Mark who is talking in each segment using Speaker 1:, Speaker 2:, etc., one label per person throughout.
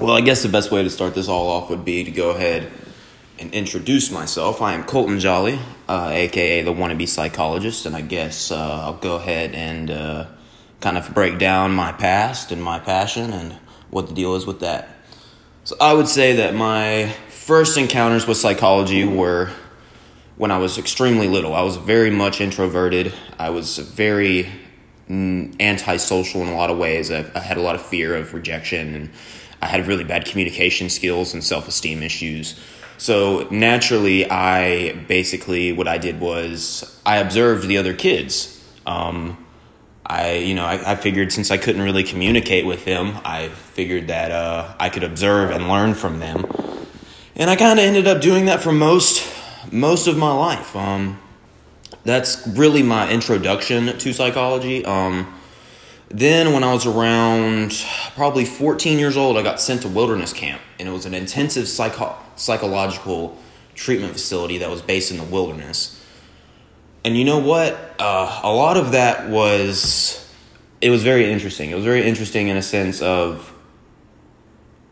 Speaker 1: Well, I guess the best way to start this all off would be to go ahead and introduce myself. I am Colton Jolly, uh, aka the wannabe psychologist, and I guess uh, I'll go ahead and uh, kind of break down my past and my passion and what the deal is with that. So, I would say that my first encounters with psychology were when I was extremely little. I was very much introverted. I was very mm, antisocial in a lot of ways. I, I had a lot of fear of rejection and I had really bad communication skills and self esteem issues. So naturally, I basically what I did was I observed the other kids. Um, I you know I, I, figured since I couldn't really communicate with them, I figured that uh, I could observe and learn from them, and I kind of ended up doing that for most most of my life. Um, that's really my introduction to psychology. Um, then, when I was around probably 14 years old, I got sent to wilderness camp, and it was an intensive psycho- psychological treatment facility that was based in the wilderness. And you know what? Uh, a lot of that was it was very interesting. It was very interesting in a sense of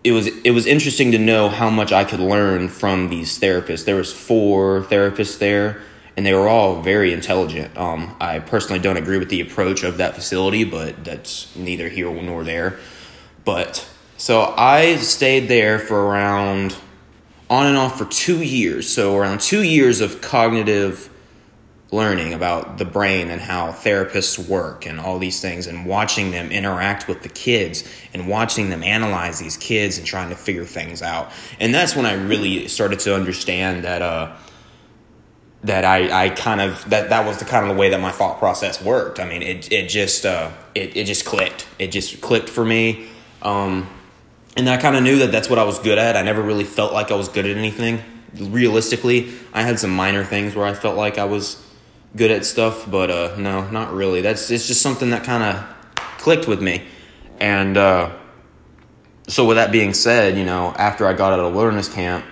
Speaker 1: it was it was interesting to know how much I could learn from these therapists. There was four therapists there and they were all very intelligent. Um, I personally don't agree with the approach of that facility, but that's neither here nor there. But so I stayed there for around on and off for two years. So around two years of cognitive learning about the brain and how therapists work and all these things and watching them interact with the kids and watching them analyze these kids and trying to figure things out. And that's when I really started to understand that uh, that I, I kind of that that was the kind of the way that my thought process worked. I mean, it it just uh, it it just clicked. It just clicked for me, um, and I kind of knew that that's what I was good at. I never really felt like I was good at anything. Realistically, I had some minor things where I felt like I was good at stuff, but uh, no, not really. That's it's just something that kind of clicked with me, and uh, so with that being said, you know, after I got out of wilderness camp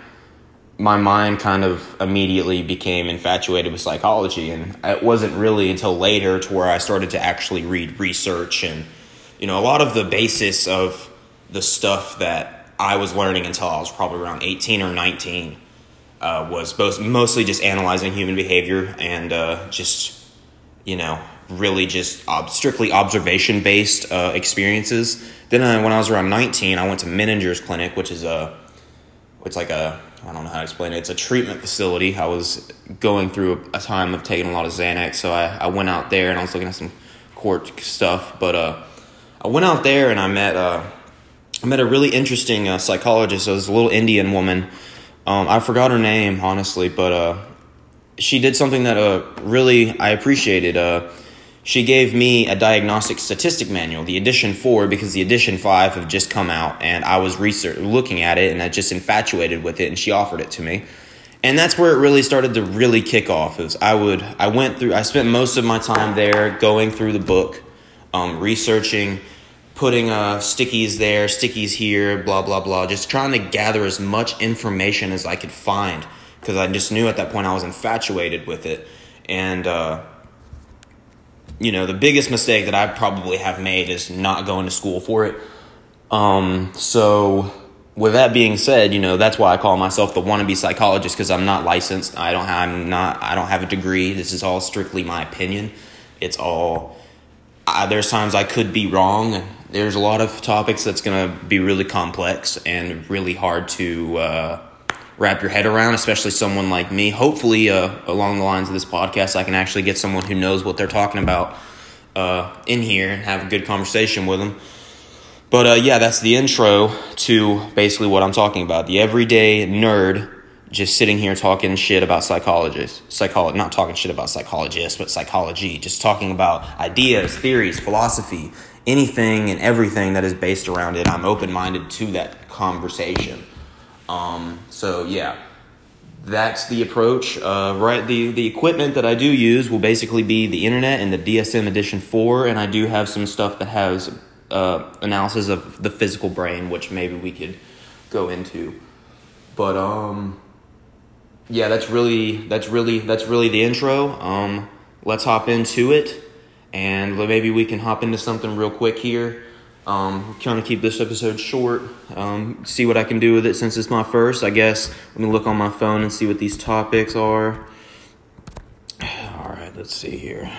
Speaker 1: my mind kind of immediately became infatuated with psychology and it wasn't really until later to where i started to actually read research and you know a lot of the basis of the stuff that i was learning until i was probably around 18 or 19 uh, was both mostly just analyzing human behavior and uh, just you know really just ob- strictly observation based uh, experiences. Then I, when i was around 19 i went to menninger's clinic which is a it's like a I don't know how to explain it. It's a treatment facility. I was going through a time of taking a lot of Xanax, so I, I went out there and I was looking at some court stuff. But uh, I went out there and I met uh, I met a really interesting uh, psychologist. It was a little Indian woman. Um, I forgot her name honestly, but uh, she did something that uh, really I appreciated. She gave me a diagnostic statistic manual, the edition 4, because the edition 5 have just come out, and I was research looking at it, and I just infatuated with it, and she offered it to me. And that's where it really started to really kick off. Is I would I went through I spent most of my time there going through the book, um, researching, putting uh, stickies there, stickies here, blah blah blah, just trying to gather as much information as I could find because I just knew at that point I was infatuated with it, and. Uh, you know, the biggest mistake that I probably have made is not going to school for it. Um, so with that being said, you know, that's why I call myself the wannabe psychologist because I'm not licensed. I don't have, I'm not, I don't have a degree. This is all strictly my opinion. It's all, I, there's times I could be wrong. There's a lot of topics that's to be really complex and really hard to, uh, wrap your head around, especially someone like me. Hopefully, uh, along the lines of this podcast, I can actually get someone who knows what they're talking about uh, in here and have a good conversation with them. But uh, yeah, that's the intro to basically what I'm talking about. The everyday nerd just sitting here talking shit about psychologists. Psycholo- not talking shit about psychologists, but psychology. Just talking about ideas, theories, philosophy, anything and everything that is based around it. I'm open minded to that conversation. Um, so yeah, that's the approach. Uh, right, the the equipment that I do use will basically be the internet and the DSM Edition Four, and I do have some stuff that has uh, analysis of the physical brain, which maybe we could go into. But um, yeah, that's really that's really that's really the intro. Um, let's hop into it, and maybe we can hop into something real quick here. Um, trying to keep this episode short. Um, see what I can do with it since it's my first. I guess let me look on my phone and see what these topics are. All right, let's see here.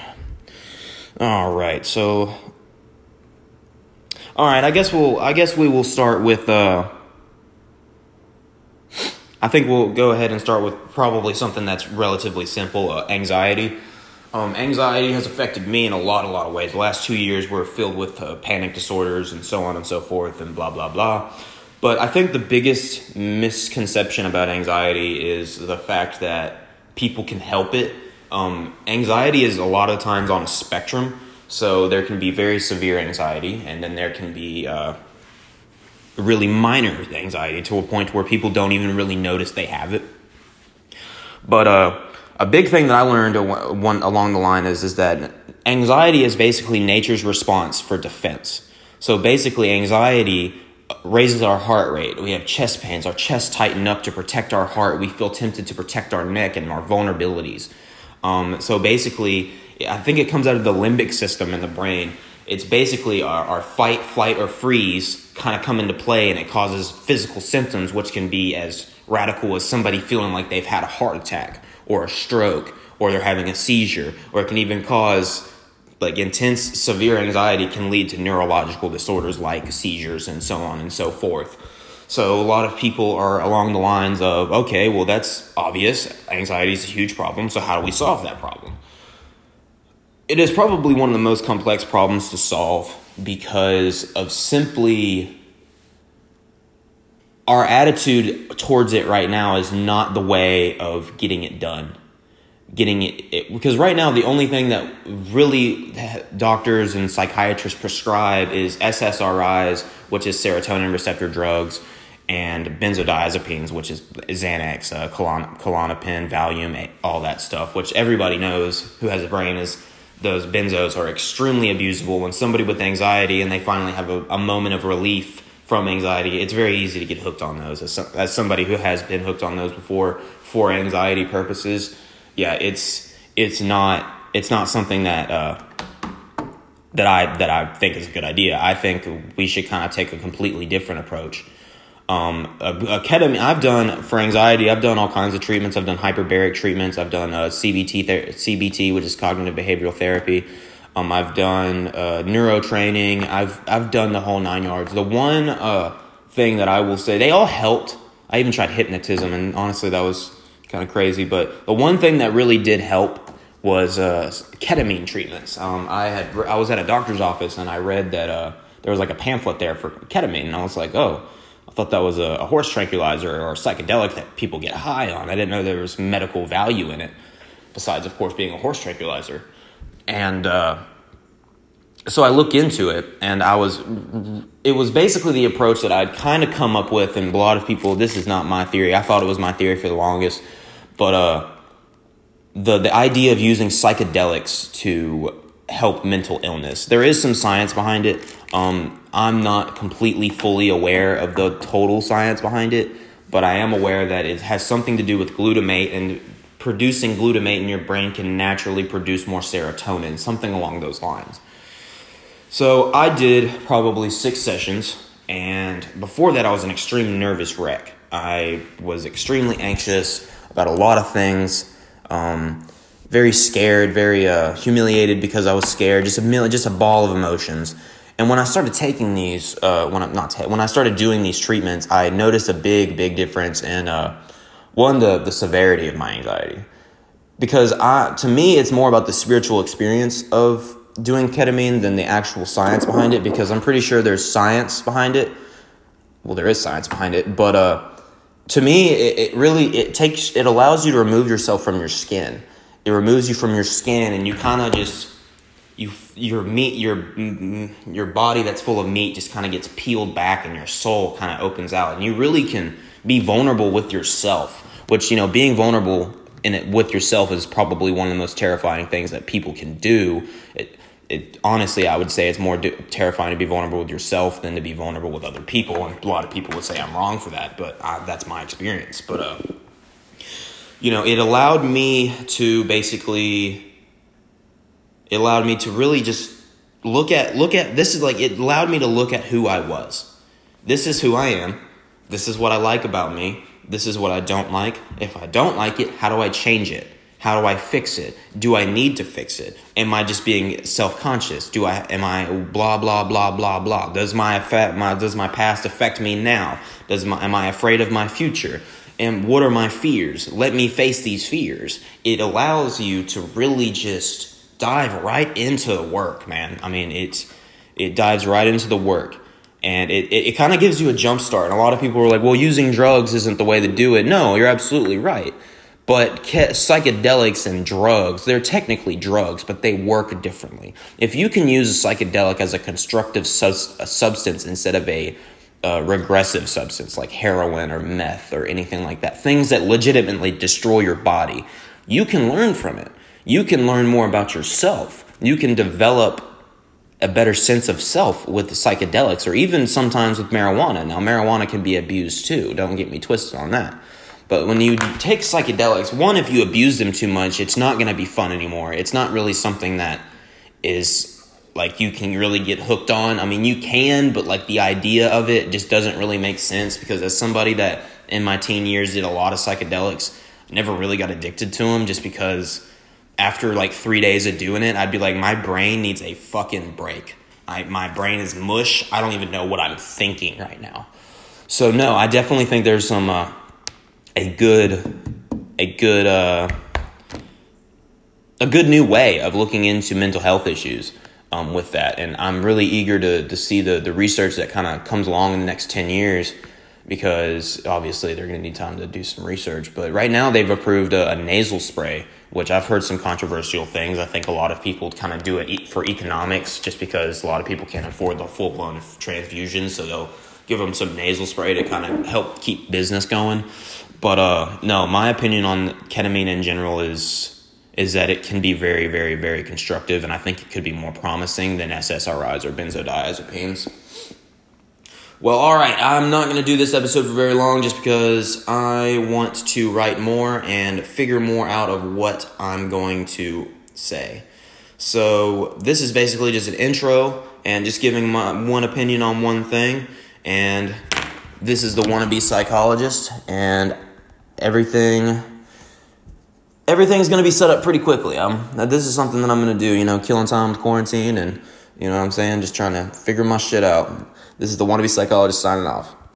Speaker 1: All right, so all right, I guess we'll I guess we will start with uh I think we'll go ahead and start with probably something that's relatively simple, uh, anxiety. Um, anxiety has affected me in a lot, a lot of ways. The last two years were filled with uh, panic disorders and so on and so forth and blah, blah, blah. But I think the biggest misconception about anxiety is the fact that people can help it. Um, anxiety is a lot of times on a spectrum. So there can be very severe anxiety, and then there can be uh, really minor anxiety to a point where people don't even really notice they have it. But uh, a big thing that I learned one, along the line is, is that anxiety is basically nature's response for defense. So basically, anxiety raises our heart rate. We have chest pains. Our chest tighten up to protect our heart. We feel tempted to protect our neck and our vulnerabilities. Um, so basically, I think it comes out of the limbic system in the brain it's basically our, our fight, flight, or freeze kind of come into play, and it causes physical symptoms, which can be as radical as somebody feeling like they've had a heart attack or a stroke or they're having a seizure, or it can even cause like intense severe anxiety can lead to neurological disorders like seizures and so on and so forth. So a lot of people are along the lines of, okay, well that's obvious. Anxiety is a huge problem, so how do we solve that problem? it is probably one of the most complex problems to solve because of simply our attitude towards it right now is not the way of getting it done getting it, it, because right now the only thing that really doctors and psychiatrists prescribe is SSRIs which is serotonin receptor drugs and benzodiazepines which is Xanax uh, Klonopin Valium all that stuff which everybody knows who has a brain is those benzos are extremely abusable. When somebody with anxiety and they finally have a, a moment of relief from anxiety, it's very easy to get hooked on those. As, as somebody who has been hooked on those before for anxiety purposes, yeah, it's it's not it's not something that uh, that I that I think is a good idea. I think we should kind of take a completely different approach um, a, a ketamine, I've done for anxiety. I've done all kinds of treatments. I've done hyperbaric treatments. I've done uh, CBT, ther- CBT, which is cognitive behavioral therapy. Um, I've done uh, neuro training. I've I've done the whole nine yards. The one uh, thing that I will say, they all helped. I even tried hypnotism, and honestly, that was kind of crazy. But the one thing that really did help was uh, ketamine treatments. Um, I had I was at a doctor's office, and I read that uh, there was like a pamphlet there for ketamine, and I was like, oh I thought that was a, a horse tranquilizer or a psychedelic that people get high on. I didn't know there was medical value in it, besides, of course, being a horse tranquilizer. And uh, so I looked into it, and I was, it was basically the approach that I'd kind of come up with, and a lot of people, this is not my theory. I thought it was my theory for the longest, but uh, the the idea of using psychedelics to help mental illness. There is some science behind it. Um, I'm not completely fully aware of the total science behind it, but I am aware that it has something to do with glutamate and producing glutamate in your brain can naturally produce more serotonin, something along those lines. So I did probably six sessions, and before that, I was an extreme nervous wreck. I was extremely anxious about a lot of things. Um, very scared, very uh, humiliated because I was scared, just a just a ball of emotions. And when I started taking these, uh, when I'm not ta- when I started doing these treatments, I noticed a big, big difference in uh, one the the severity of my anxiety, because I to me it's more about the spiritual experience of doing ketamine than the actual science behind it. Because I'm pretty sure there's science behind it. Well, there is science behind it, but uh, to me, it, it really it takes it allows you to remove yourself from your skin it removes you from your skin and you kind of just you your meat your your body that's full of meat just kind of gets peeled back and your soul kind of opens out and you really can be vulnerable with yourself which you know being vulnerable in it with yourself is probably one of the most terrifying things that people can do it, it honestly i would say it's more do- terrifying to be vulnerable with yourself than to be vulnerable with other people and a lot of people would say i'm wrong for that but I, that's my experience but uh you know, it allowed me to basically, it allowed me to really just look at look at this is like it allowed me to look at who I was. This is who I am. This is what I like about me. This is what I don't like. If I don't like it, how do I change it? How do I fix it? Do I need to fix it? Am I just being self-conscious? Do I am I blah blah blah blah blah? Does my affect my does my past affect me now? Does my am I afraid of my future? And what are my fears? Let me face these fears. It allows you to really just dive right into work, man. I mean, it's it dives right into the work and it, it, it kind of gives you a jump start. And a lot of people are like, well, using drugs isn't the way to do it. No, you're absolutely right. But psychedelics and drugs, they're technically drugs, but they work differently. If you can use a psychedelic as a constructive substance instead of a uh, regressive substance like heroin or meth or anything like that, things that legitimately destroy your body, you can learn from it. You can learn more about yourself. You can develop a better sense of self with psychedelics or even sometimes with marijuana. Now, marijuana can be abused too. Don't get me twisted on that. But when you take psychedelics, one, if you abuse them too much, it's not going to be fun anymore. It's not really something that is like you can really get hooked on. I mean, you can, but like the idea of it just doesn't really make sense because as somebody that in my teen years did a lot of psychedelics, never really got addicted to them just because after like three days of doing it, I'd be like, my brain needs a fucking break. I, my brain is mush. I don't even know what I'm thinking right now. So no, I definitely think there's some. Uh, a good a good uh, a good new way of looking into mental health issues um, with that, and I'm really eager to to see the the research that kind of comes along in the next ten years because obviously they're going to need time to do some research. But right now they've approved a, a, nasal spray, which I've heard some controversial things. I think a lot of people kind of do it for economics, just because a lot of people can't afford the full blown transfusion, so they'll give them some nasal spray to kind of help keep business going. But uh, no, my opinion on ketamine in general is is that it can be very, very, very constructive, and I think it could be more promising than SSRIs or benzodiazepines. Well, all right, I'm not going to do this episode for very long just because I want to write more and figure more out of what I'm going to say. So, this is basically just an intro and just giving my one opinion on one thing. And this is the wannabe psychologist, and everything everything's going to be set up pretty quickly. Um, this is something that I'm going to do, you know, killing time with quarantine and, you know what I'm saying, just trying to figure my shit out. This is the wannabe psychologist signing off.